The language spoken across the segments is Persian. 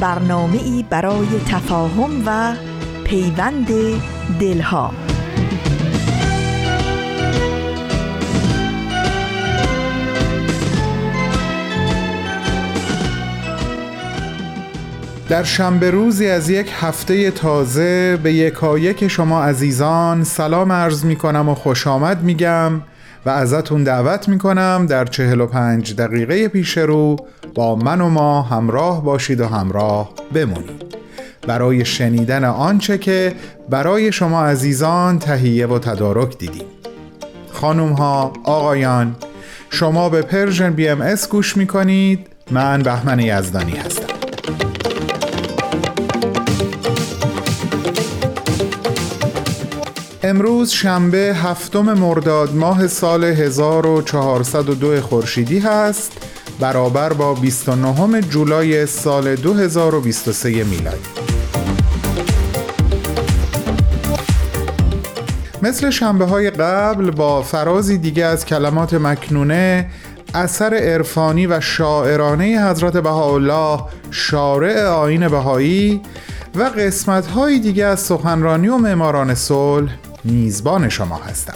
برنامه ای برای تفاهم و پیوند دلها. در شنبه روزی از یک هفته تازه به یکایک شما عزیزان سلام عرض می کنم و خوش آمد می گم و ازتون دعوت می‌کنم در 45 دقیقه پیش رو با من و ما همراه باشید و همراه بمونید. برای شنیدن آنچه که برای شما عزیزان تهیه و تدارک دیدیم. خانوم ها آقایان شما به Persian BMS گوش می‌کنید. من بهمن یزدانی هستم. امروز شنبه هفتم مرداد ماه سال 1402 خورشیدی هست برابر با 29 جولای سال 2023 میلادی. مثل شنبه های قبل با فرازی دیگه از کلمات مکنونه اثر عرفانی و شاعرانه حضرت بهاءالله شارع آین بهایی و قسمت های دیگه از سخنرانی و معماران صلح میزبان شما هستم.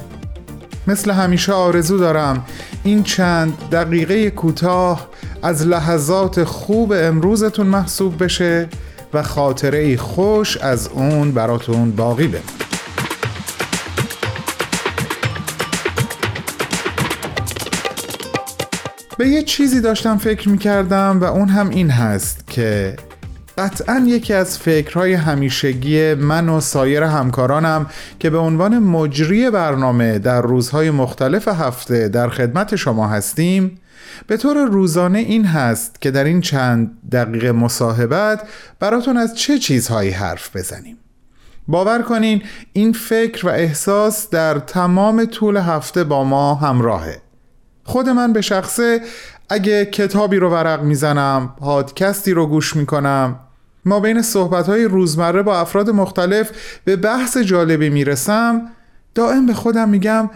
مثل همیشه آرزو دارم این چند دقیقه کوتاه از لحظات خوب امروزتون محسوب بشه و خاطره خوش از اون براتون باقی بمونه. به یه چیزی داشتم فکر می‌کردم و اون هم این هست که قطعا یکی از فکرهای همیشگی من و سایر همکارانم که به عنوان مجری برنامه در روزهای مختلف هفته در خدمت شما هستیم به طور روزانه این هست که در این چند دقیقه مصاحبت براتون از چه چیزهایی حرف بزنیم. باور کنین این فکر و احساس در تمام طول هفته با ما همراهه. خود من به شخصه اگه کتابی رو ورق می‌زنم پادکستی رو گوش می‌کنم ما بین صحبتهای روزمره با افراد مختلف به بحث جالبی می‌رسم دائم به خودم میگم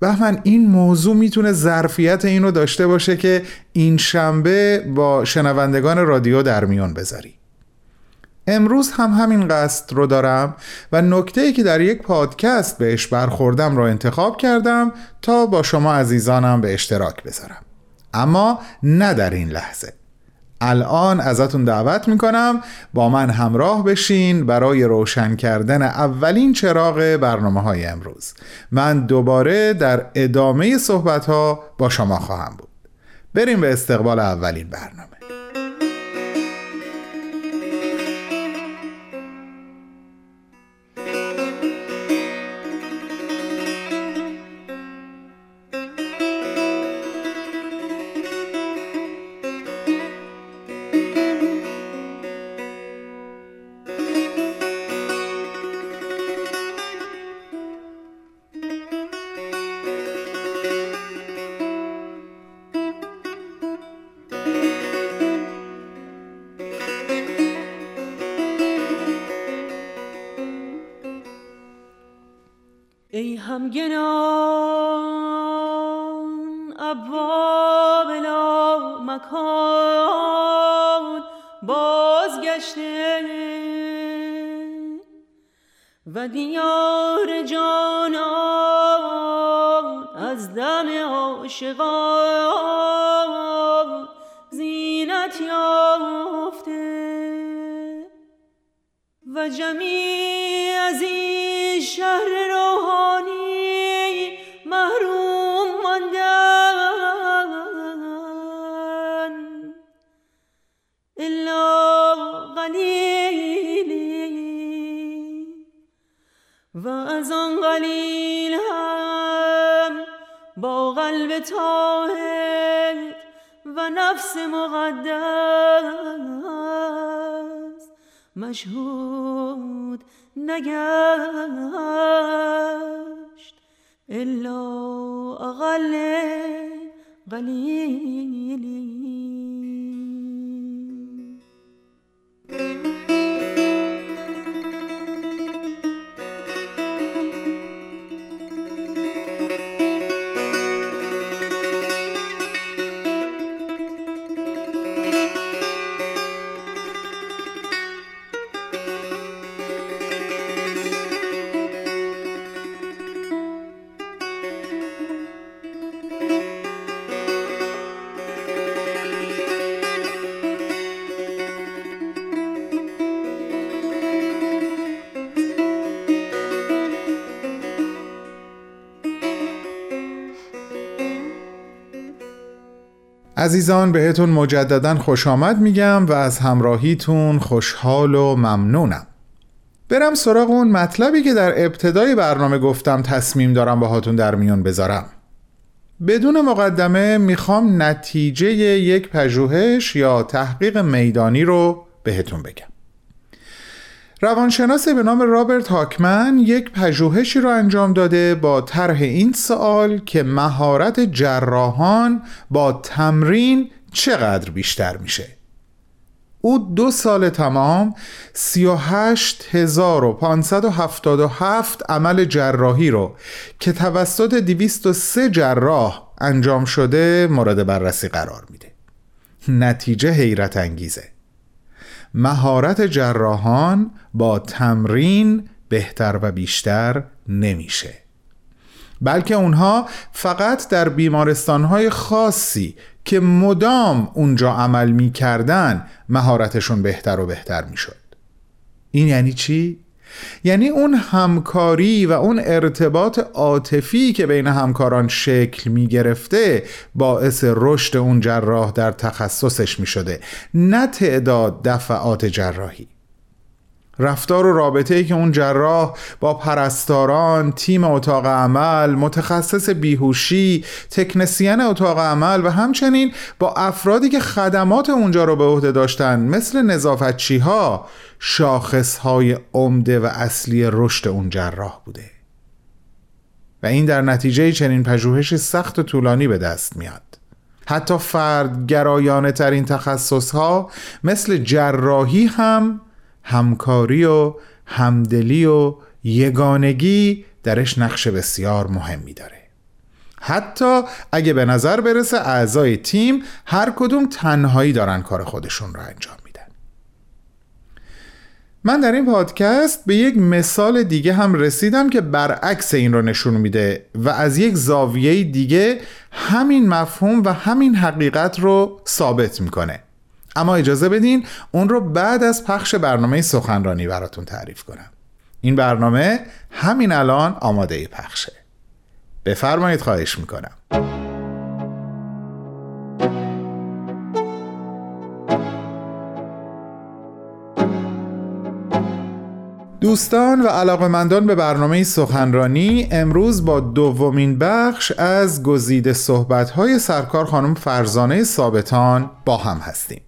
بهمن این موضوع می‌تونه ظرفیت اینو داشته باشه که این شنبه با شنوندگان رادیو در میان بذاری. امروز هم همین قصد رو دارم و نکته ای که در یک پادکست بهش برخوردم رو انتخاب کردم تا با شما عزیزانم به اشتراک بذارم. اما نه در این لحظه. الان ازتون دعوت می‌کنم با من همراه بشین برای روشن کردن اولین چراغ برنامه های امروز. من دوباره در ادامه صحبت ها با شما خواهم بود. بریم به استقبال اولین برنامه. ابواب مکان بازگشته. و دیار جانان از دم عاشقان زینت یافته. و جمیع از این قلب تاهر نفس مقدس مشهود نگشت الا اقل قلیلی عزیزان بهتون مجددا خوش آمد میگم و از همراهیتون خوشحال و ممنونم. برم سراغ اون مطلبی که در ابتدای برنامه گفتم تصمیم دارم باهاتون در میون بذارم. بدون مقدمه می‌خوام نتیجه یک پژوهش یا تحقیق میدانی رو بهتون بگم. روانشناسی به نام رابرت هاکمن یک پژوهشی رو انجام داده با طرح این سوال که مهارت جراحان با تمرین چقدر بیشتر میشه. او دو سال تمام 38577 عمل جراحی رو که توسط 203 جراح انجام شده مورد بررسی قرار میده. نتیجه حیرت انگیزه. مهارت جراحان با تمرین بهتر و بیشتر نمیشه بلکه اونها فقط در بیمارستانهای خاصی که مدام اونجا عمل می‌کردن مهارتشون بهتر و بهتر می‌شد این یعنی چی؟ یعنی اون همکاری و اون ارتباط عاطفی که بین همکاران شکل می گرفته باعث رشد اون جراح در تخصصش می شده. نه تعداد دفعات جراحی. رفتار و رابطه ای که اون جراح با پرستاران، تیم اتاق عمل، متخصص بیهوشی، تکنسین اتاق عمل و همچنین با افرادی که خدمات اونجا رو به عهده داشتن مثل نظافتچی ها شاخص های عمده و اصلی رشد اون جراح بوده. و این در نتیجه چنین پژوهش سخت و طولانی به دست میاد. حتی فرد گرایانه ترین تخصص ها مثل جراحی هم همکاری و همدلی و یگانگی درش نقش بسیار مهمی داره. حتی اگه به نظر برسه اعضای تیم هر کدوم تنهایی دارن کار خودشون رو انجام میدن. من در این پادکست به یک مثال دیگه هم رسیدم که برعکس این رو نشون میده و از یک زاویه دیگه همین مفهوم و همین حقیقت رو ثابت می‌کنه. اما اجازه بدین اون رو بعد از پخش برنامه سخنرانی براتون تعریف کنم. این برنامه همین الان آماده پخشه. بفرمایید خواهش می‌کنم. دوستان و علاقمندان به برنامه سخنرانی امروز با دومین بخش از گزیده صحبت‌های سرکار خانم فرزانه ثابتان با هم هستیم.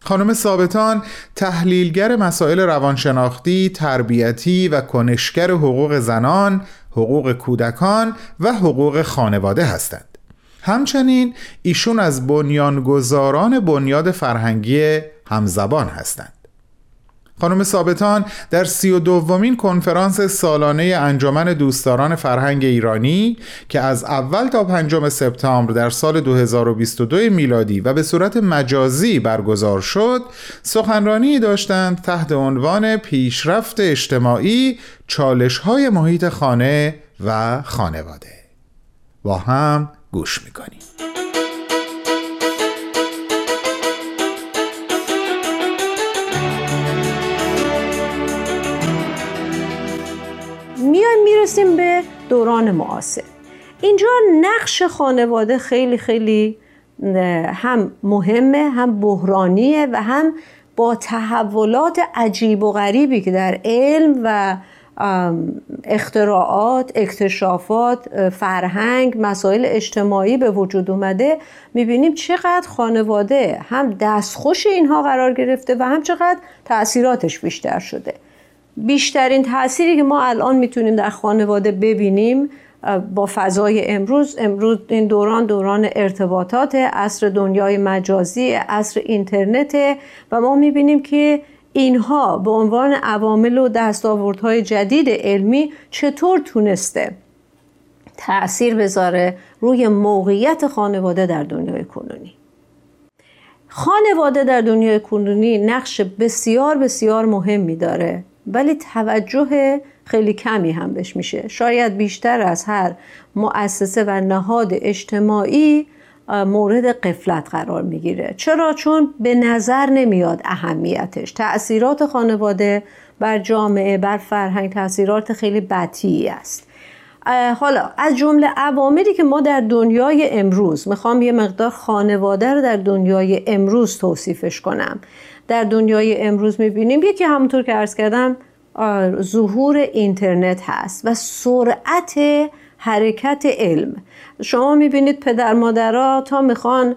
خانم ثابتان تحلیلگر مسائل روانشناختی، تربیتی و کنشگر حقوق زنان، حقوق کودکان و حقوق خانواده هستند. همچنین ایشون از بنیانگذاران بنیاد فرهنگی همزبان هستند. خانم ثابتان در سی و دومین کنفرانس سالانه انجمن دوستداران فرهنگ ایرانی که از اول تا پنجم سپتامبر در سال 2022 میلادی و به صورت مجازی برگزار شد سخنرانی داشتند تحت عنوان پیشرفت اجتماعی چالش های محیط خانه و خانواده. با هم گوش می‌کنیم. می‌رسیم به دوران معاصر. اینجا نقش خانواده خیلی خیلی هم مهمه هم بحرانیه و هم با تحولات عجیب و غریبی که در علم و اختراعات، اکتشافات، فرهنگ، مسائل اجتماعی به وجود اومده می‌بینیم چقدر خانواده هم دستخوش اینها قرار گرفته و هم چقدر تاثیراتش بیشتر شده. بیشترین تأثیری که ما الان می‌تونیم در خانواده ببینیم با فضای امروز امروز این دوران دوران ارتباطات عصر دنیای مجازی عصر اینترنت و ما می‌بینیم که اینها به عنوان عوامل و دستاوردهای جدید علمی چطور تونسته تأثیر بذاره روی موقعیت خانواده در دنیای کنونی. خانواده در دنیای کنونی نقش بسیار بسیار مهمی داره. ولی توجه خیلی کمی هم بهش میشه. شاید بیشتر از هر مؤسسه و نهاد اجتماعی مورد قفلت قرار می‌گیره. چرا؟ چون به نظر نمیاد اهمیتش. تاثیرات خانواده بر جامعه بر فرهنگ تاثیرات خیلی بطیی است. حالا از جمله عواملی که ما در دنیای امروز می‌خوام یه مقدار خانواده رو در دنیای امروز توصیفش کنم. در دنیای امروز می‌بینیم. یکی همونطور که عرض کردم ظهور اینترنت هست و سرعت حرکت علم. شما می‌بینید پدر مادرها تا می‌خوان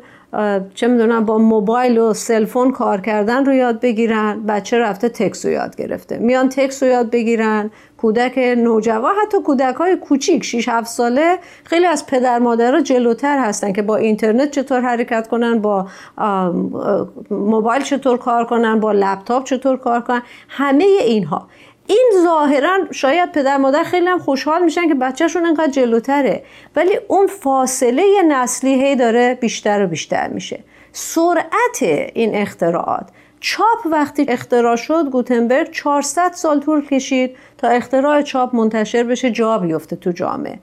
چه می‌دونم با موبایل و cellphone کار کردن رو یاد بگیرن. بچه رفته تکس رو یاد گرفته. میان تکس رو یاد بگیرن. کودک نوجوان حتی کودک های کوچیک 6 7 ساله خیلی از پدر مادرها جلوتر هستن که با اینترنت چطور حرکت کنن با موبایل چطور کار کنن با لپتاپ چطور کار کنن. همه اینها. این ظاهرا شاید پدر مادر خیلی هم خوشحال میشن که بچهشون انقدر جلوتره ولی اون فاصله نسلی هی داره بیشتر و بیشتر میشه. سرعت این اختراعات. چاپ وقتی اختراع شد گوتنبرگ 400 سال طول کشید تا اختراع چاپ منتشر بشه جا بیفته تو جامعه.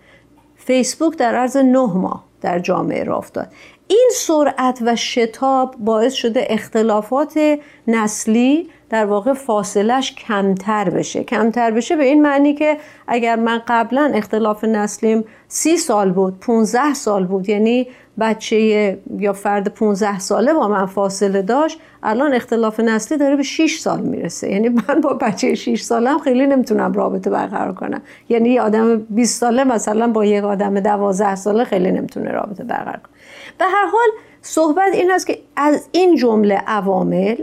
فیسبوک در عرض نه ماه در جامعه را افتاد. این سرعت و شتاب باعث شده اختلافات نسلی در واقع فاصلش کمتر بشه. کمتر بشه به این معنی که اگر من قبلا اختلاف نسلیم سی سال بود 15 سال بود یعنی بچه یا فرد 15 ساله با من فاصله داشت الان اختلاف نسلی داره به 6 سال می‌رسه. یعنی من با بچه 6 سالم خیلی نمی‌تونم رابطه برقرار کنم. یعنی یه آدم 20 ساله مثلا با یک آدم 12 ساله خیلی نمی‌تونه رابطه برقرار کنه. به هر حال صحبت این است که از این جمله عوامل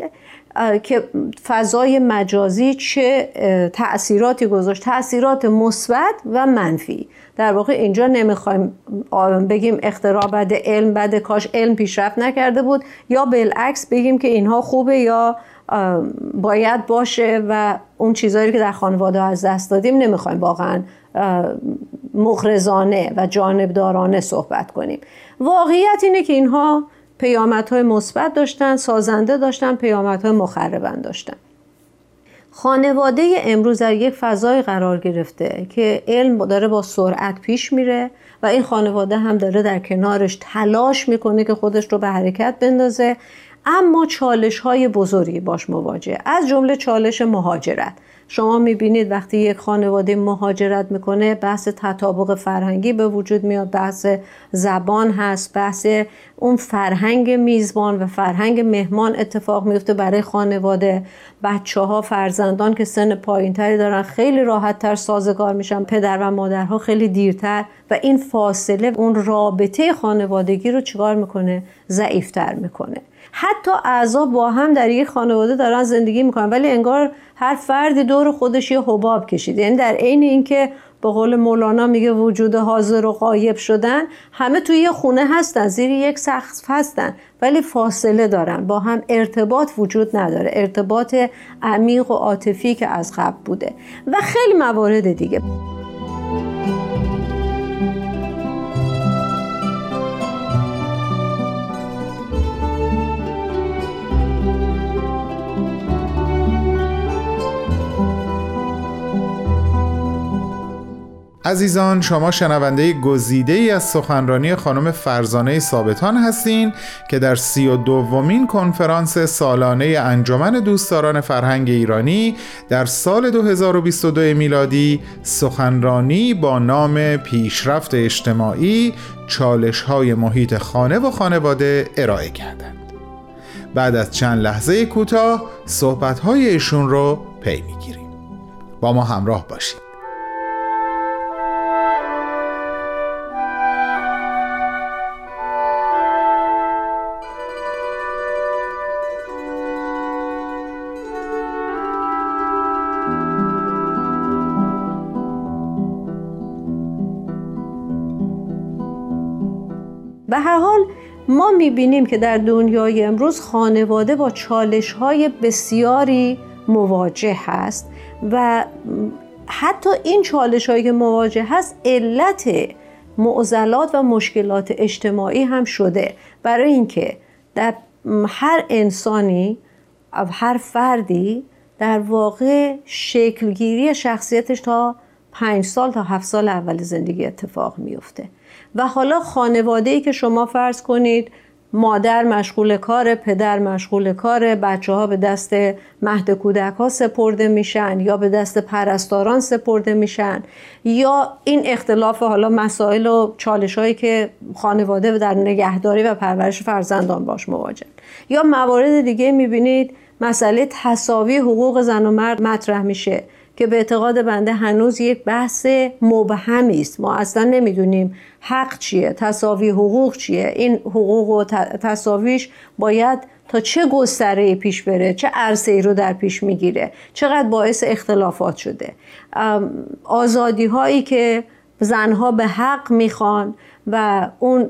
که فضای مجازی چه تاثیراتی گذاشت. تاثیرات مثبت و منفی. در واقع اینجا نمی‌خوایم بگیم اختراع بد علم بد کاش علم پیشرفت نکرده بود. یا بالعکس بگیم که اینها خوبه یا باید باشه و اون چیزهایی که در خانواده از دست دادیم نمی‌خوایم واقعا مغرزانه و جانبدارانه صحبت کنیم. واقعیت اینه که اینها پیامدهای مثبت داشتن سازنده داشتن پیامدهای مخربن داشتن. خانواده امروز در یک فضای قرار گرفته که علم داره با سرعت پیش میره و این خانواده هم داره در کنارش تلاش می‌کنه که خودش رو به حرکت بندازه. اما چالش های بزرگی باش مواجه. از جمله چالش مهاجرت. شما می‌بینید وقتی یک خانواده مهاجرت می‌کنه بحث تطابق فرهنگی به وجود میاد بحث زبان هست بحث اون فرهنگ میزبان و فرهنگ مهمان اتفاق میفته برای خانواده. بچه ها فرزندان که سن پایین تری دارن خیلی راحت تر سازگار میشن. پدر و مادرها خیلی دیرتر و این فاصله اون رابطه خانوادگی رو چیکار می‌کنه؟ ضعیفتر می‌کنه. حتی اعضا با هم در یک خانواده دارن زندگی می‌کنن ولی انگار هر فردی دور خودش یه حباب کشید یعنی در عین اینکه به قول مولانا میگه وجود حاضر و غایب شدن همه توی یه خونه هستن زیر یک سقف هستن ولی فاصله دارن. با هم ارتباط وجود نداره. ارتباط عمیق و عاطفی که از قبل بوده. و خیلی موارد دیگه. عزیزان شما شنونده گزیده ای از سخنرانی خانم فرزانه ثابتان هستین که در سی و دومین کنفرانس سالانه انجمن دوستداران فرهنگ ایرانی در سال 2022 میلادی سخنرانی با نام پیشرفت اجتماعی چالش های محیط خانه و خانواده ارائه کردند. بعد از چند لحظه کوتاه صحبت ایشون رو پی می‌گیریم. با ما همراه باشید. به هر حال ما می‌بینیم که در دنیای امروز خانواده با چالش های بسیاری مواجه هست و حتی این چالش هایی که مواجه هست علت معضلات و مشکلات اجتماعی هم شده. برای اینکه در هر انسانی هر فردی در واقع شکلگیری شخصیتش تا پنج سال تا هفت سال اول زندگی اتفاق میفته و حالا خانواده ای که شما فرض کنید مادر مشغول کار پدر مشغول کار بچه ها به دست مهد کودک ها سپرده میشن یا به دست پرستاران سپرده میشن یا این اختلاف حالا مسائل و چالش هایی که خانواده در نگهداری و پرورش فرزندان باش مواجه. یا موارد دیگه می‌بینید مسئله تصاوی حقوق زن و مرد مطرح میشه. که به اعتقاد بنده هنوز یک بحث مبهمی است. ما اصلا نمی‌دونیم حق چیه تصاوی حقوق چیه. این حقوق و تصاویش باید تا چه گستره پیش بره چه عرصه ای رو در پیش می‌گیره چقدر باعث اختلافات شده. آزادی هایی که زنها به حق می‌خوان و اون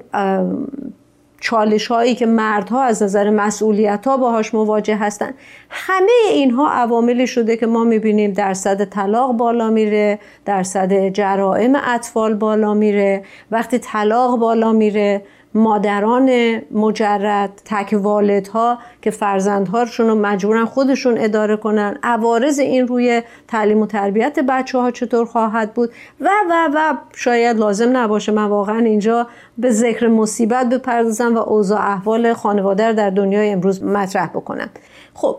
چالش هایی که مردها از نظر مسئولیت ها باهاش مواجه هستن همه اینها عواملی شده که ما می‌بینیم درصد طلاق بالا میره درصد جرائم اطفال بالا میره. وقتی طلاق بالا میره مادران مجرد تک والدها که فرزندهاشون رو مجبورن خودشون اداره کنن. عوارض این روی تعلیم و تربیت بچه ها چطور خواهد بود؟ و و و شاید لازم نباشه من واقعا اینجا به ذکر مصیبت بپردازم و اوضاع احوال خانواده در دنیای امروز مطرح بکنم. خب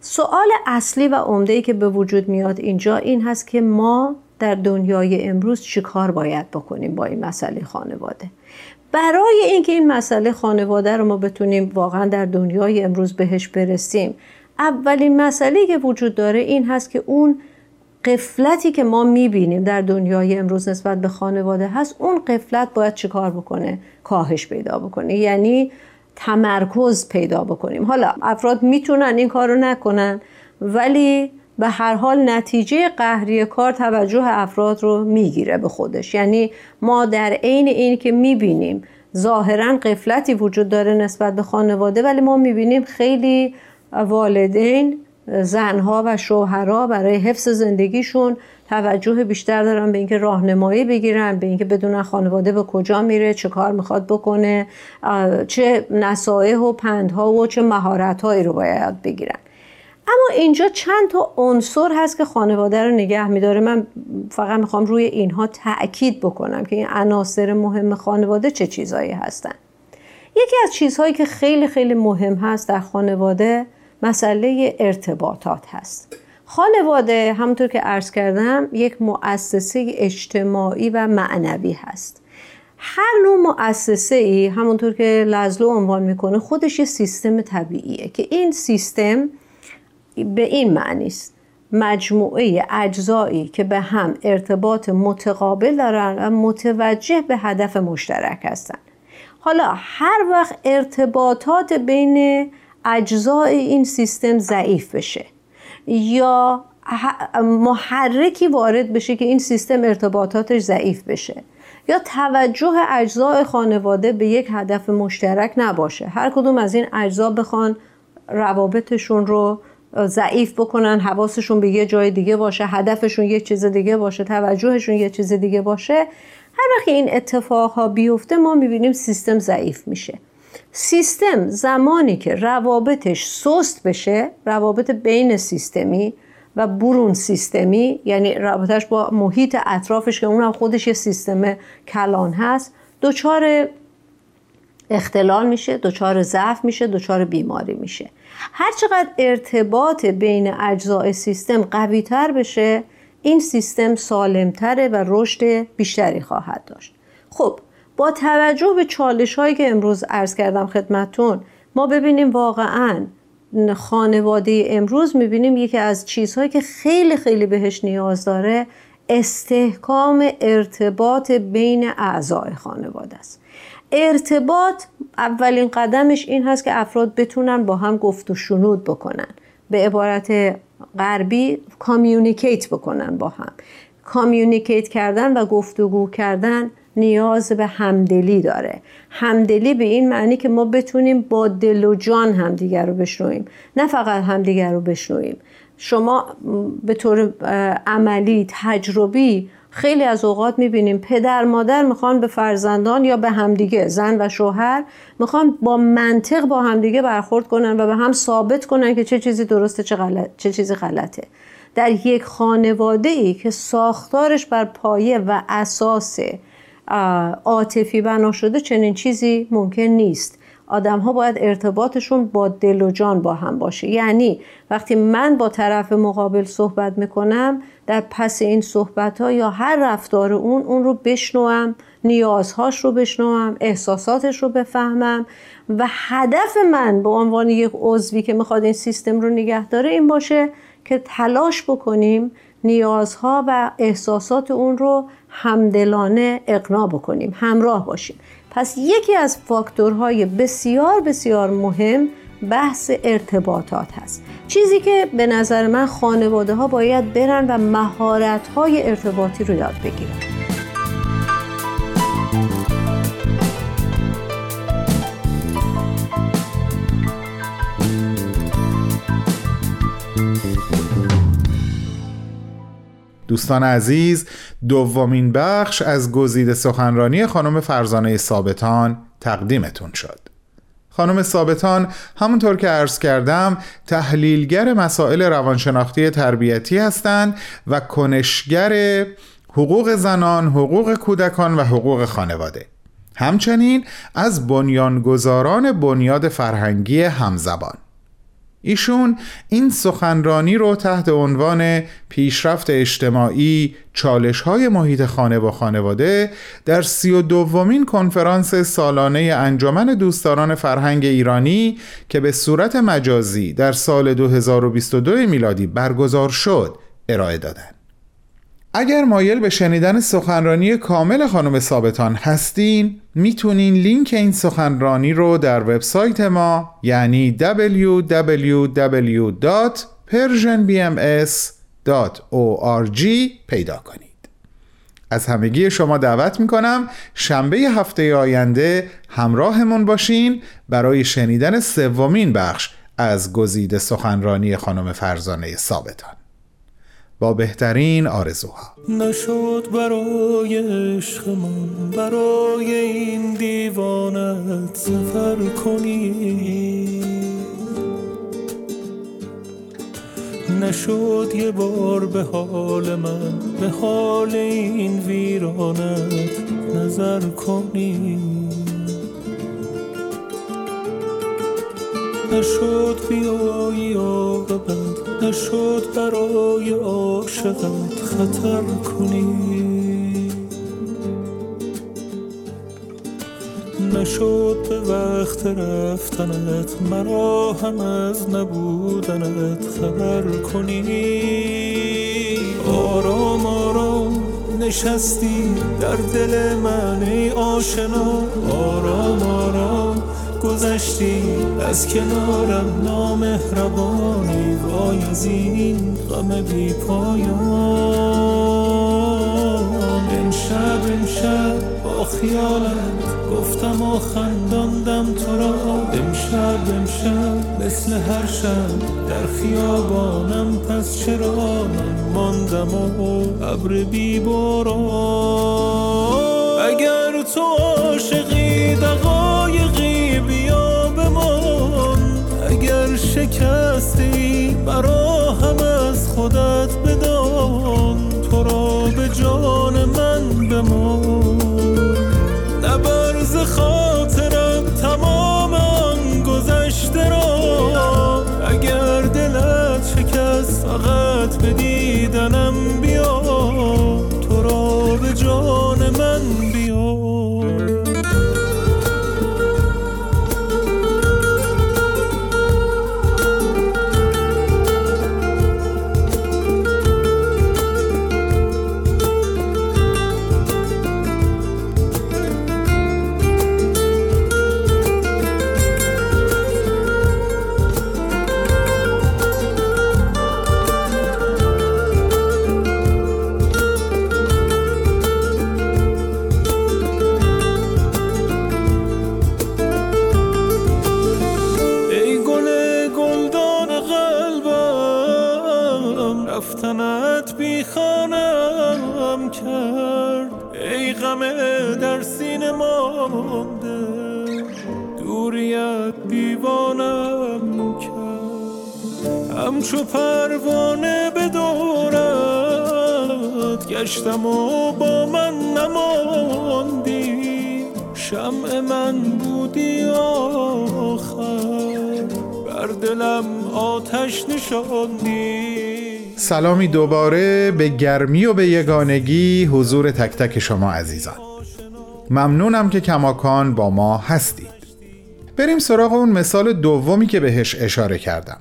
سوال اصلی و عمده که به وجود میاد اینجا این هست که ما در دنیای امروز چیکار باید بکنیم با این مسئله خانواده؟ برای اینکه این مسئله خانواده رو ما بتونیم واقعا در دنیای امروز بهش برسیم اولین مسئله که وجود داره این هست که اون قفلتی که ما می‌بینیم در دنیای امروز نسبت به خانواده هست اون قفلت باید چیکار بکنه؟ کاهش پیدا بکنه یعنی تمرکز پیدا بکنیم. حالا افراد می‌تونن این کار رو نکنن ولی به هر حال نتیجه قهری کار توجه افراد رو می‌گیره به خودش. یعنی ما در عین این که می‌بینیم ظاهرا قفلتی وجود داره نسبت به خانواده ولی ما می‌بینیم خیلی والدین زنها و شوهرها برای حفظ زندگیشون توجه بیشتر دارن به اینکه راهنمایی بگیرن به اینکه بدونن خانواده به کجا میره چه کار می‌خواد بکنه چه نصایح و پندها و چه مهارتهایی رو باید بگیرن. اما اینجا چند تا عنصر هست که خانواده رو نگه میداره. من فقط می‌خوام روی اینها تاکید بکنم که این عناصر مهم خانواده چه چیزهایی هستن. یکی از چیزهایی که خیلی خیلی مهم هست در خانواده مسئله ارتباطات هست. خانواده همونطور که عرض کردم یک مؤسسه اجتماعی و معنوی هست. هر نوع مؤسسه ای همونطور که لزلو عنوان می‌کنه خودش یه سیستم طبیعیه که این سیستم به این معنی است. مجموعه اجزایی که به هم ارتباط متقابل دارن و متوجه به هدف مشترک هستند. حالا هر وقت ارتباطات بین اجزای این سیستم ضعیف بشه یا محرکی وارد بشه که این سیستم ارتباطاتش ضعیف بشه یا توجه اجزای خانواده به یک هدف مشترک نباشه هر کدوم از این اجزا بخوان روابطشون رو ضعیف بکنن حواسشون به یه جای دیگه باشه هدفشون یه چیز دیگه باشه توجهشون یه چیز دیگه باشه هر وقت این اتفاق بیفته ما می‌بینیم سیستم ضعیف میشه. سیستم زمانی که روابطش سست بشه روابط بین سیستمی و برون سیستمی یعنی رابطش با محیط اطرافش که اونم خودش یه سیستم کلان هست دچار اختلال میشه دچار ضعف میشه دچار بیماری میشه. هر چقدر ارتباط بین اجزای سیستم قوی تر بشه این سیستم سالمتره و رشد بیشتری خواهد داشت. خب با توجه به چالش هایی که امروز عرض کردم خدمتون ما ببینیم واقعا خانواده امروز می‌بینیم یکی از چیزهایی که خیلی خیلی بهش نیاز داره استحکام ارتباط بین اعضای خانواده است. ارتباط اولین قدمش این هست که افراد بتونن با هم گفت و شنود بکنن. به عبارت غربی communicate بکنن با هم. communicate کردن و گفتگو کردن نیاز به همدلی داره. همدلی به این معنی که ما بتونیم با دل و جان همدیگر رو بشنویم. نه فقط همدیگر رو بشنویم. شما به طور عملی تجربی خیلی از اوقات می‌بینیم پدر مادر می‌خوان به فرزندان یا به همدیگه زن و شوهر می‌خوان با منطق با همدیگه برخورد کنن و به هم ثابت کنن که چه چیزی درسته چه, غلط، چه چیزی غلطه. در یک خانواده ای که ساختارش بر پایه و اساس عاطفی بنا شده چنین چیزی ممکن نیست. آدم ها باید ارتباطشون با دل و جان با هم باشه. یعنی وقتی من با طرف مقابل صحبت می‌کنم در پس این صحبت ها یا هر رفتار اون اون رو بشنوم نیازهاش رو بشنوم احساساتش رو بفهمم و هدف من به عنوان یک عضوی که می‌خواد این سیستم رو نگه داره این باشه که تلاش بکنیم نیازها و احساسات اون رو همدلانه اقنا بکنیم همراه باشیم. پس یکی از فاکتورهای بسیار بسیار مهم بحث ارتباطات هست. چیزی که به نظر من خانواده ها باید برن و مهارت های ارتباطی رو یاد بگیرن. دوستان عزیز دومین بخش از گزیده سخنرانی خانم فرزانه ثابتان تقدیمتون شد. خانم ثابتان همونطور که عرض کردم تحلیلگر مسائل روانشناختی تربیتی هستند و کنشگر حقوق زنان، حقوق کودکان و حقوق خانواده. همچنین از بنیانگذاران بنیاد فرهنگی همزبان. ایشون این سخنرانی رو تحت عنوان پیشرفت اجتماعی چالش های محیط خانه و خانواده در سی و دومین کنفرانس سالانه انجمن دوستداران فرهنگ ایرانی که به صورت مجازی در سال 2022 میلادی برگزار شد ارائه دادند. اگر مایل به شنیدن سخنرانی کامل خانم ثابتان هستین می‌تونین لینک این سخنرانی رو در وبسایت ما یعنی www.persianbms.org پیدا کنید. از همگی شما دعوت می‌کنم شنبه هفته آینده همراهمون باشین برای شنیدن سومین بخش از گزیده سخنرانی خانم فرزانه ثابتان. با بهترین آرزوها. نشد برای عشقمون برای این دیوانت سفر کنی. نشد یه بار به حال من به حال این ویرانت نظر کنی. نشد بیایی آقابت نشد برای عاشقت خطر کنی. نشد به وقت رفتنت مرا هم از نبودنت خبر کنی. آرام آرام نشستی در دل من ای آشنا. آرام آرام گذشتی. از کنارم نامهربانی. وای از این غم بی پایان. امشب امشب با خیالت گفتم و خنداندم تو را. امشب امشب مثل هر شب در خیابانم. پس چرا من ماندم و ابر بی باران؟ اگر تو عاشقی دقایقی شکستی برا هم از خودت بدان تو را به جان من بمان رفتنت بیخانم کرد. ای غم در سینه مانده دوریت دیوانم کرد. همچو پروانه به دورت گشتم و با من نماندی. شمع من بودی آخر. بر دلم آتش نشاندی. سلامی دوباره به گرمی و به یگانگی حضور تک تک شما عزیزان. ممنونم که کماکان با ما هستید. بریم سراغ اون مثال دومی که بهش اشاره کردم.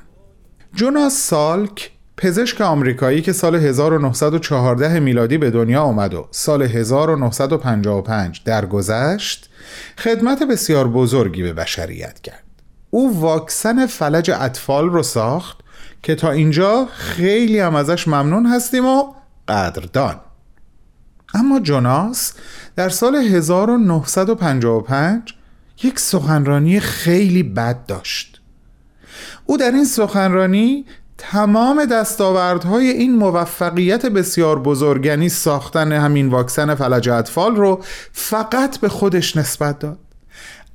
جوناس سالک پزشک آمریکایی که سال 1914 میلادی به دنیا آمد و سال 1955 درگذشت خدمت بسیار بزرگی به بشریت کرد. او واکسن فلج اطفال رو ساخت که تا اینجا خیلی هم ازش ممنون هستیم و قدردان. اما جوناس در سال 1955 یک سخنرانی خیلی بد داشت. او در این سخنرانی تمام دستاوردهای این موفقیت بسیار بزرگ یعنی ساختن همین واکسن فلج اطفال رو فقط به خودش نسبت داد.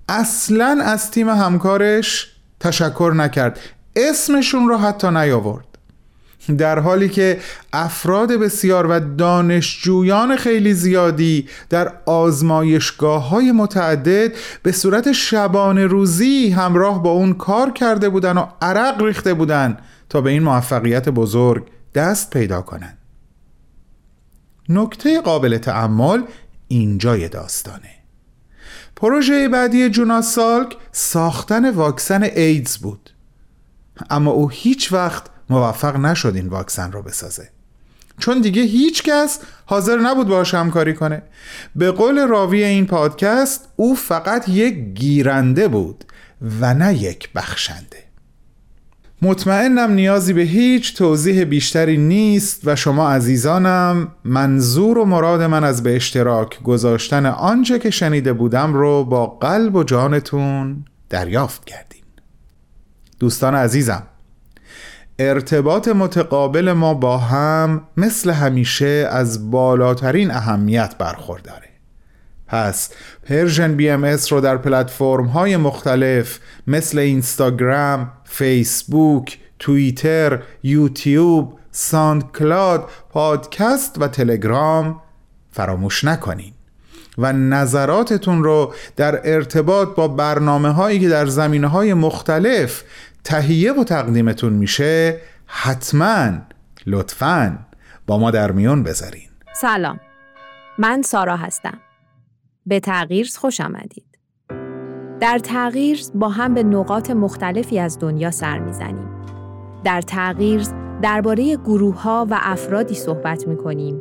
اصلا از تیم همکارش تشکر نکرد. اسمشون رو حتی نیاورد. در حالی که افراد بسیار و دانشجویان خیلی زیادی در آزمایشگاه های متعدد به صورت شبانه روزی همراه با اون کار کرده بودن و عرق ریخته بودن تا به این موفقیت بزرگ دست پیدا کنند. نکته قابل تعمل اینجای داستانه. پروژه بعدی جوناس سالک ساختن واکسن ایدز بود. اما او هیچ وقت موفق نشد این واکسن رو بسازه. چون دیگه هیچ کس حاضر نبود باش همکاری کنه. به قول راوی این پادکست او فقط یک گیرنده بود و نه یک بخشنده. مطمئنم نیازی به هیچ توضیح بیشتری نیست و شما عزیزانم منظور و مراد من از به اشتراک گذاشتن آنچه که شنیده بودم رو با قلب و جانتون دریافت کردین دوستان عزیزم ارتباط متقابل ما با هم مثل همیشه از بالاترین اهمیت برخورداره. پس Persian BMS رو در پلتفرم های مختلف مثل اینستاگرام، فیسبوک، توییتر، یوتیوب، ساند کلاد، پادکست و تلگرام فراموش نکنین. و نظراتتون رو در ارتباط با برنامه هایی که در زمینه های مختلف تهیه و تقدیمتون میشه حتما لطفا با ما در میون بذارین. سلام. من سارا هستم. به تغییر خوش آمدید. در تغییر با هم به نقاط مختلفی از دنیا سر می‌زنیم. در تغییر درباره گروه ها و افرادی صحبت می کنیم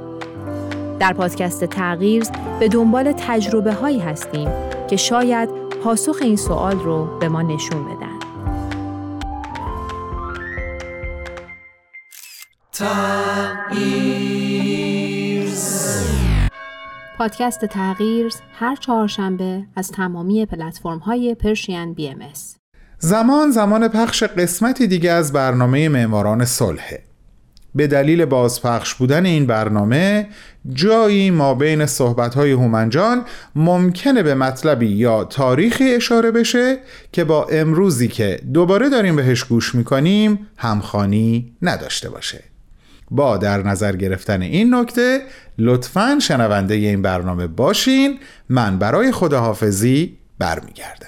در پادکست تغییر به دنبال تجربه هایی هستیم که شاید پاسخ این سوال رو به ما نشون بدن. پادکست تغییر هر چهارشنبه از تمامی پلتفرم های پرشین بی ام زمان زمان پخش قسمتی دیگه از برنامه معماران صلحه به دلیل بازپخش بودن این برنامه جایی ما بین صحبت‌های هومنجان ممکنه به مطلبی یا تاریخی اشاره بشه که با امروزی که دوباره داریم بهش گوش می‌کنیم همخانی نداشته باشه. با در نظر گرفتن این نکته لطفا شنونده این برنامه باشین. من برای خداحافظی برمیگردم.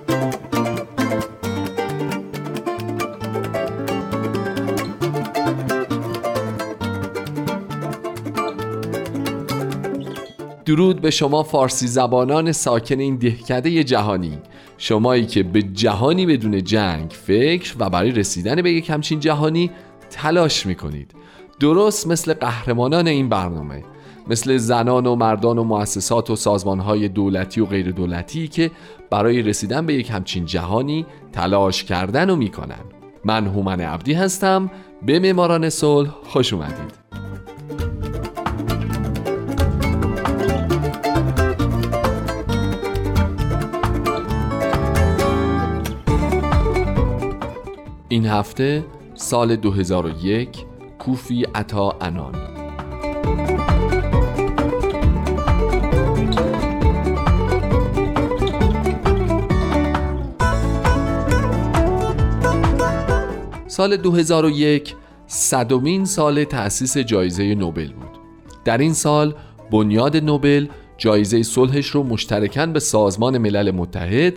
درود به شما فارسی زبانان ساکن این دهکده جهانی. شمایی که به جهانی بدون جنگ فکر و برای رسیدن به یک همچین جهانی تلاش می‌کنید. درست مثل قهرمانان این برنامه مثل زنان و مردان و مؤسسات و سازمانهای دولتی و غیر دولتی که برای رسیدن به یک همچین جهانی تلاش کردن و می‌کنن. من هومن عبدی هستم. به معماران صلح خوش اومدید. هفته سال 2001 کوفی عطا انان. سال 2001 صدومین سال تأسیس جایزه نوبل بود. در این سال بنیاد نوبل جایزه صلحش رو مشترکاً به سازمان ملل متحد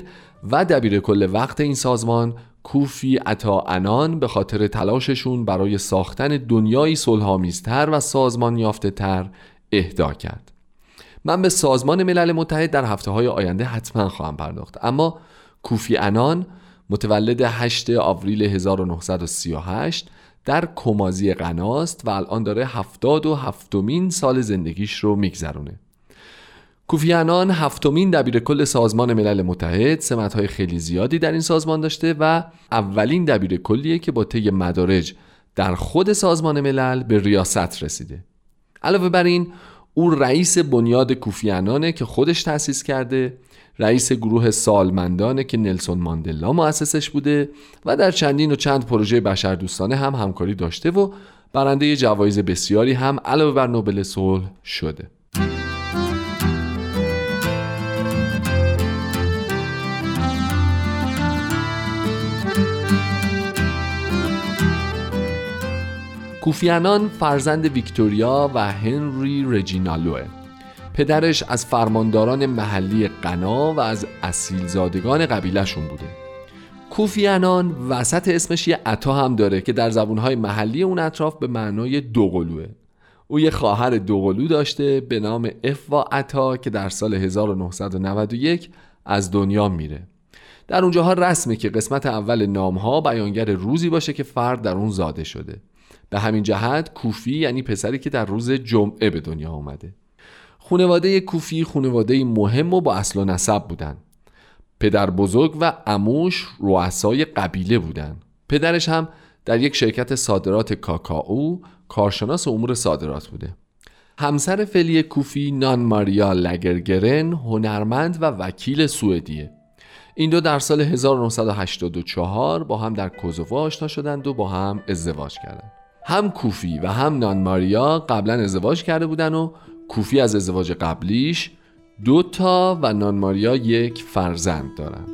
و دبیر کل وقت این سازمان کوفی عطا انان به خاطر تلاششون برای ساختن دنیایی صلحآمیزتر و سازمان یافته تر اهدا کرد. من به سازمان ملل متحد در هفته های آینده حتما خواهم پرداخت. اما کوفی انان متولد 8 آوریل 1938 در کمازی غناست و الان داره هفتاد و هفتمین سال زندگیش رو میگذرونه. کوفی انان هفتمین دبیر کل سازمان ملل متحد سمتهای خیلی زیادی در این سازمان داشته و اولین دبیر کلیه که با طی مدارج در خود سازمان ملل به ریاست رسیده. علاوه بر این او رئیس بنیاد کوفیانانه که خودش تأسیس کرده رئیس گروه سالمندانه که نلسون ماندلا مؤسسش بوده و در چندین و چند پروژه بشردوستانه هم همکاری داشته و برنده جوایز بسیاری هم علاوه بر نوبل صلح شده. کوفیانان فرزند ویکتوریا و هنری رجینالوه. پدرش از فرمانداران محلی قنا و از اصیلزادگان قبیلهشون بوده. کوفیانان وسط اسمش یه عطا هم داره که در زبونهای محلی اون اطراف به معنای دوقلوه. او یه خواهر دوقلو داشته به نام افوا عطا که در سال 1991 از دنیا میره. در اونجاها رسمه که قسمت اول نامها بیانگر روزی باشه که فرد در اون زاده شده. به همین جهت کوفی یعنی پسری که در روز جمعه به دنیا آمده خانواده کوفی خانواده مهم و با اصل و نسب بودن. پدر بزرگ و اموش رؤسای قبیله بودن. پدرش هم در یک شرکت صادرات کاکائو کارشناس امور صادرات بوده. همسر فعلی کوفی نان ماریا لگرگرن هنرمند و وکیل سوئدیه. این دو در سال 1984 با هم در کوزوو آشنا شدند و با هم ازدواج کردند. هم کوفی و هم نان ماریا قبلا ازدواج کرده بودن و کوفی از ازدواج قبلیش دو تا و نان ماریا یک فرزند دارن.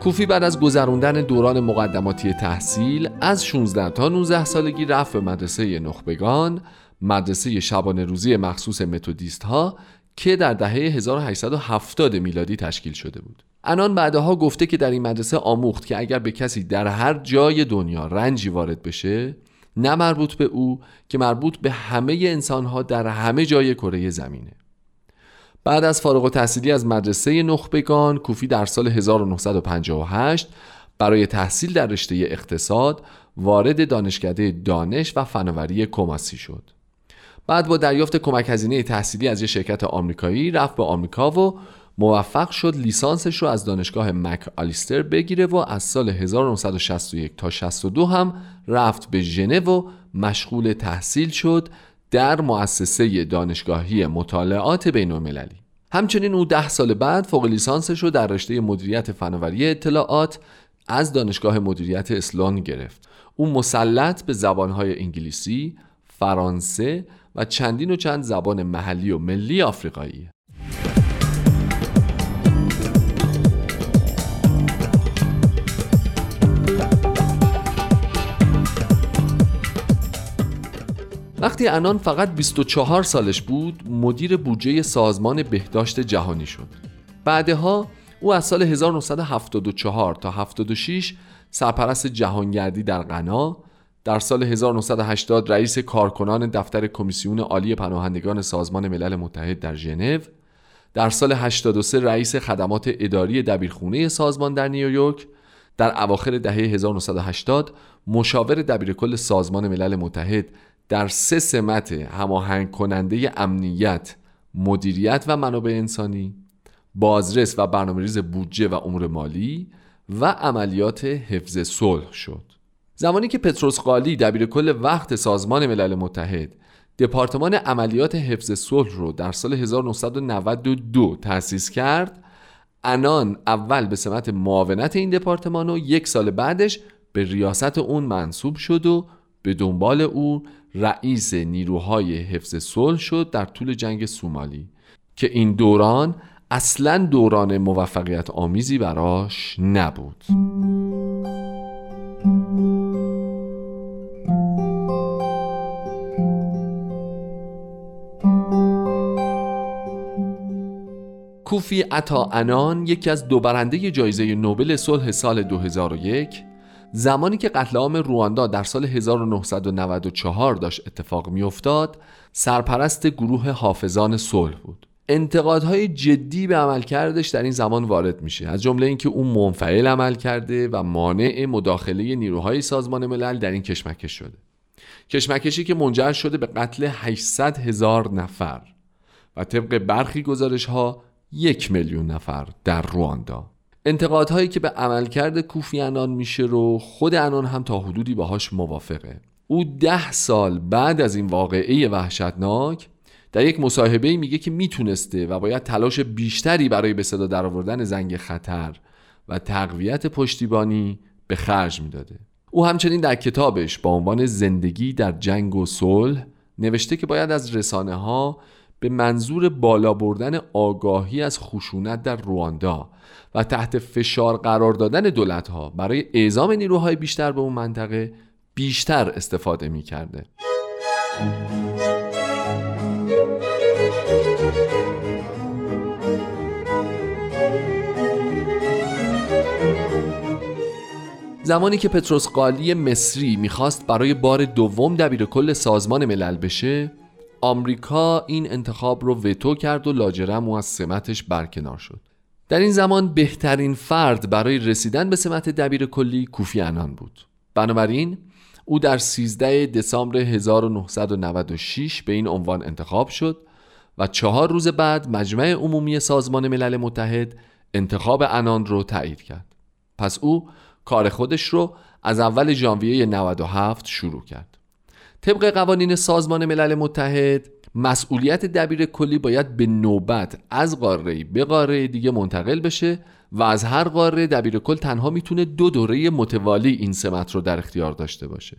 کوفی بعد از گذروندن دوران مقدماتی تحصیل از 16 تا 19 سالگی رفت به مدرسه نخبگان مدرسه شبانه روزی مخصوص متودیست ها که در دهه 1870 میلادی تشکیل شده بود. انان بعدها گفته که در این مدرسه آموخت که اگر به کسی در هر جای دنیا رنجی وارد بشه نه مربوط به او که مربوط به همه انسانها در همه جای کره زمینه. بعد از فارغ التحصیلی از مدرسه نخبگان کوفی در سال 1958 برای تحصیل در رشته اقتصاد وارد دانشکده دانش و فناوری کماسی شد. بعد با دریافت کمک هزینه تحصیلی از یک شرکت آمریکایی رفت به آمریکا و موفق شد لیسانسش رو از دانشگاه مک آلیستر بگیره و از سال 1961 تا 62 هم رفت به ژنو و مشغول تحصیل شد در مؤسسه دانشگاهی مطالعات بین المللی همچنین او ده سال بعد فوق لیسانسش رو در رشته مدیریت فناوری اطلاعات از دانشگاه مدیریت اسلان گرفت. او مسلط به زبانهای انگلیسی، فرانسه و چندین و چند زبان محلی و ملی آفریقایی. وقتی انان فقط 24 سالش بود مدیر بودجه سازمان بهداشت جهانی شد. بعدها او از سال 1974 تا 76 سرپرست جهانگردی در غنا در سال 1980 رئیس کارکنان دفتر کمیسیون عالی پناهندگان سازمان ملل متحد در ژنو در سال 83 رئیس خدمات اداری دبیرخونه سازمان در نیویورک در اواخر دهه 1980 مشاور دبیرکل سازمان ملل متحد در سه سمت هماهنگ کننده امنیت، مدیریت و منابع انسانی، بازرس و برنامه‌ریز بودجه و امور مالی و عملیات حفظ صلح شد. زمانی که پتروس قالی دبیرکل وقت سازمان ملل متحد دپارتمان عملیات حفظ صلح رو در سال 1992 تأسیس کرد انان اول به سمت معاونت این دپارتمان و یک سال بعدش به ریاست اون منصوب شد و به دنبال او رئیس نیروهای حفظ صلح شد در طول جنگ سومالی که این دوران اصلا دوران موفقیت آمیزی براش نبود. کوفی عطا انان یکی از دو برنده جایزه نوبل صلح سال 2001 زمانی که قتل عام رواندا در سال 1994 داشت اتفاق میافتاد سرپرست گروه حافظان صلح بود. انتقادهای جدی به عملکردش در این زمان وارد میشه از جمله اینکه اون منفعل عمل کرده و مانع مداخله نیروهای سازمان ملل در این کشمکش شده. کشمکشی که منجر شده به قتل 800 هزار نفر و طبق برخی گزارش ها یک میلیون نفر در رواندا. انتقادهایی که به عملکرد کوفی انان میشه رو خود انان هم تا حدودی باهاش موافقه. او ده سال بعد از این واقعه وحشتناک در یک مصاحبه میگه که می‌تونسته و باید تلاش بیشتری برای به صدا درآوردن زنگ خطر و تقویت پشتیبانی به خرج می‌داده. او همچنین در کتابش با عنوان زندگی در جنگ و صلح نوشته که باید از رسانه ها به منظور بالا بردن آگاهی از خشونت در رواندا و تحت فشار قرار دادن دولت ها برای اعزام نیروهای بیشتر به اون منطقه بیشتر استفاده می کرده. زمانی که پتروس قالی مصری می‌خواست برای بار دوم دبیر کل سازمان ملل بشه آمریکا این انتخاب رو وتو کرد و لاجرم و از سمتش برکنار شد. در این زمان بهترین فرد برای رسیدن به سمت دبیر کلی کوفی انان بود. بنابراین او در 13 دسامبر 1996 به این عنوان انتخاب شد و چهار روز بعد مجمع عمومی سازمان ملل متحد انتخاب انان رو تایید کرد. پس او کار خودش رو از اول ژانویه 97 شروع کرد. طبق قوانین سازمان ملل متحد مسئولیت دبیر کلی باید به نوبت از قاره به قاره دیگه منتقل بشه و از هر قاره دبیر کل تنها می‌تونه دو دوره متوالی این سمت رو در اختیار داشته باشه.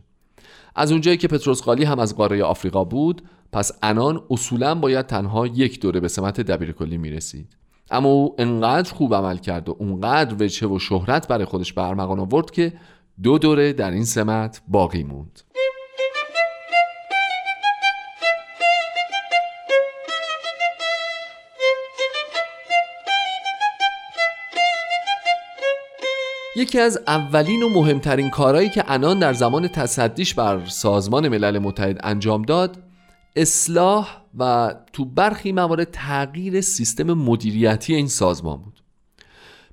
از اونجایی که پتروس قالی هم از قاره آفریقا بود پس انان اصولا باید تنها یک دوره به سمت دبیر کلی می‌رسید. اما او انقدر خوب عمل کرد و اونقدر وجه و شهرت برای خودش به ارمغان آورد که دو دوره در این سمت باقی موند. یکی از اولین و مهمترین کارهایی که انان در زمان تصدیش بر سازمان ملل متحد انجام داد اصلاح و تو برخی موارد تغییر سیستم مدیریتی این سازمان بود.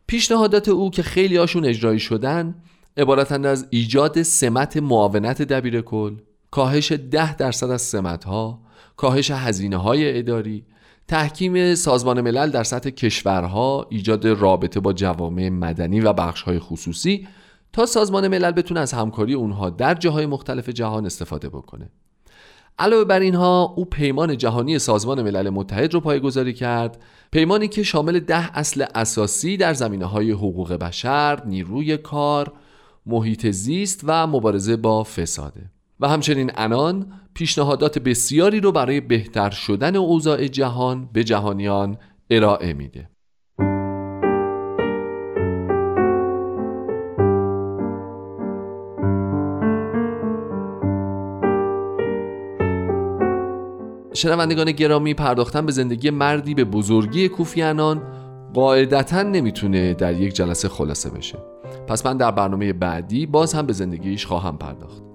پیشنهادات او که خیلی هاشون اجرایی شدن عبارتند از ایجاد سمت معاونت دبیر کل کاهش ده درصد از سمت ها کاهش هزینه های اداری تحکیم سازمان ملل در سطح کشورها ایجاد رابطه با جوامع مدنی و بخشهای خصوصی تا سازمان ملل بتونه از همکاری اونها در جاهای مختلف جهان استفاده بکنه. علاوه بر اینها او پیمان جهانی سازمان ملل متحد رو پایگذاری کرد پیمانی که شامل ده اصل اساسی در زمینه های حقوق بشر، نیروی کار، محیط زیست و مبارزه با فساده. و همچنین انان پیشنهادات بسیاری رو برای بهتر شدن اوضاع جهان به جهانیان ارائه میده. شنوندگان گرامی پرداختن به زندگی مردی به بزرگی کوفی انان قاعدتا نمی‌تونه در یک جلسه خلاصه بشه. پس من در برنامه بعدی باز هم به زندگیش خواهم پرداخت.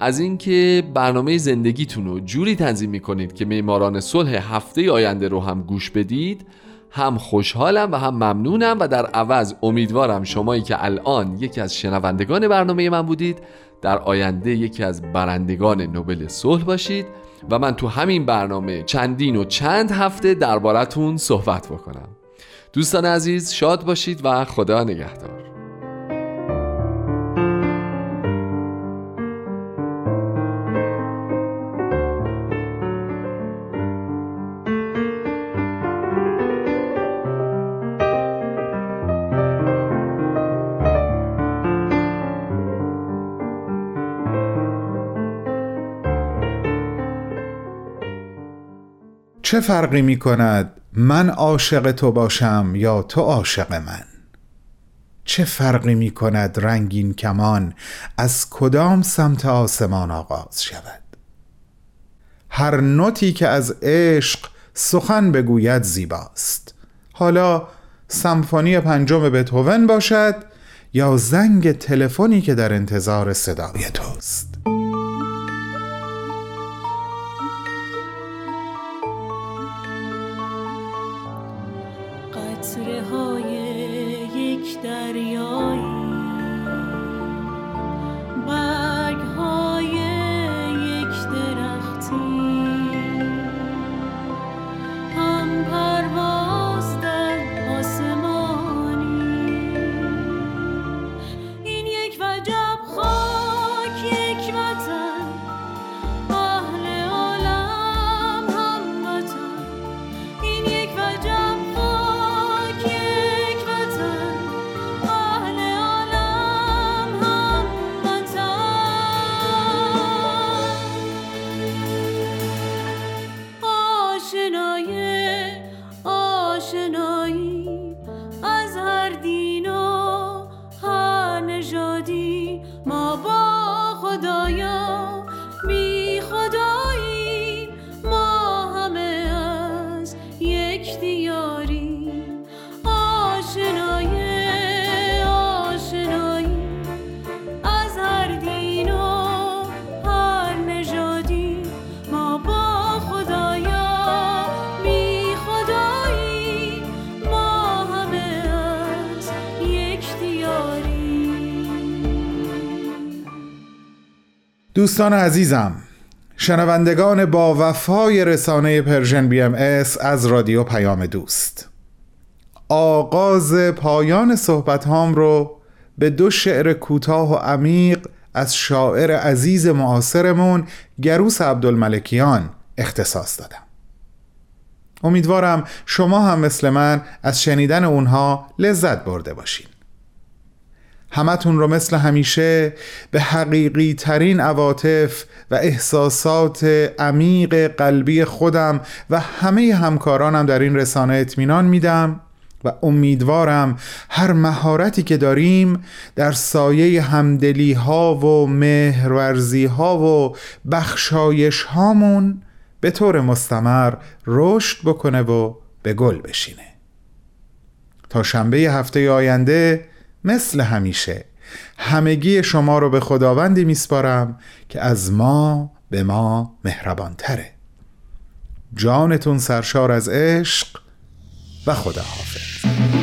از اینکه برنامه زندگیتون رو جوری تنظیم می‌کنید که معماران صلح هفته آینده رو هم گوش بدید هم خوشحالم و هم ممنونم و در عوض امیدوارم شمایی که الان یکی از شنوندگان برنامه من بودید در آینده یکی از برندگان نوبل صلح باشید و من تو همین برنامه چندین و چند هفته دربارتون صحبت بکنم. دوستان عزیز شاد باشید و خدا نگهدار. چه فرقی می کند من عاشق تو باشم یا تو عاشق من؟ چه فرقی می کند رنگین کمان از کدام سمت آسمان آغاز شود؟ هر نوتی که از عشق سخن بگوید زیباست. حالا سمفونی پنجم بتهوون باشد یا زنگ تلفنی که در انتظار صدای توست. دوستان عزیزم شنوندگان با وفای رسانه Persian BMS از رادیو پیام دوست. آغاز پایان صحبت هام رو به دو شعر کوتاه و عمیق از شاعر عزیز معاصرمون گروس عبدالملکیان اختصاص دادم. امیدوارم شما هم مثل من از شنیدن اونها لذت برده باشین. همتون رو مثل همیشه به حقیقی ترین عواطف و احساسات عمیق قلبی خودم و همه همکارانم در این رسانه اطمینان میدم و امیدوارم هر مهارتی که داریم در سایه همدلی ها و مهرورزی ها و بخشایش هامون به طور مستمر رشد بکنه و به گل بشینه. تا شنبه هفته آینده مثل همیشه. همگی شما رو به خداوندی میسپارم که از ما به ما مهربان تره جانتون سرشار از عشق و خداحافظ.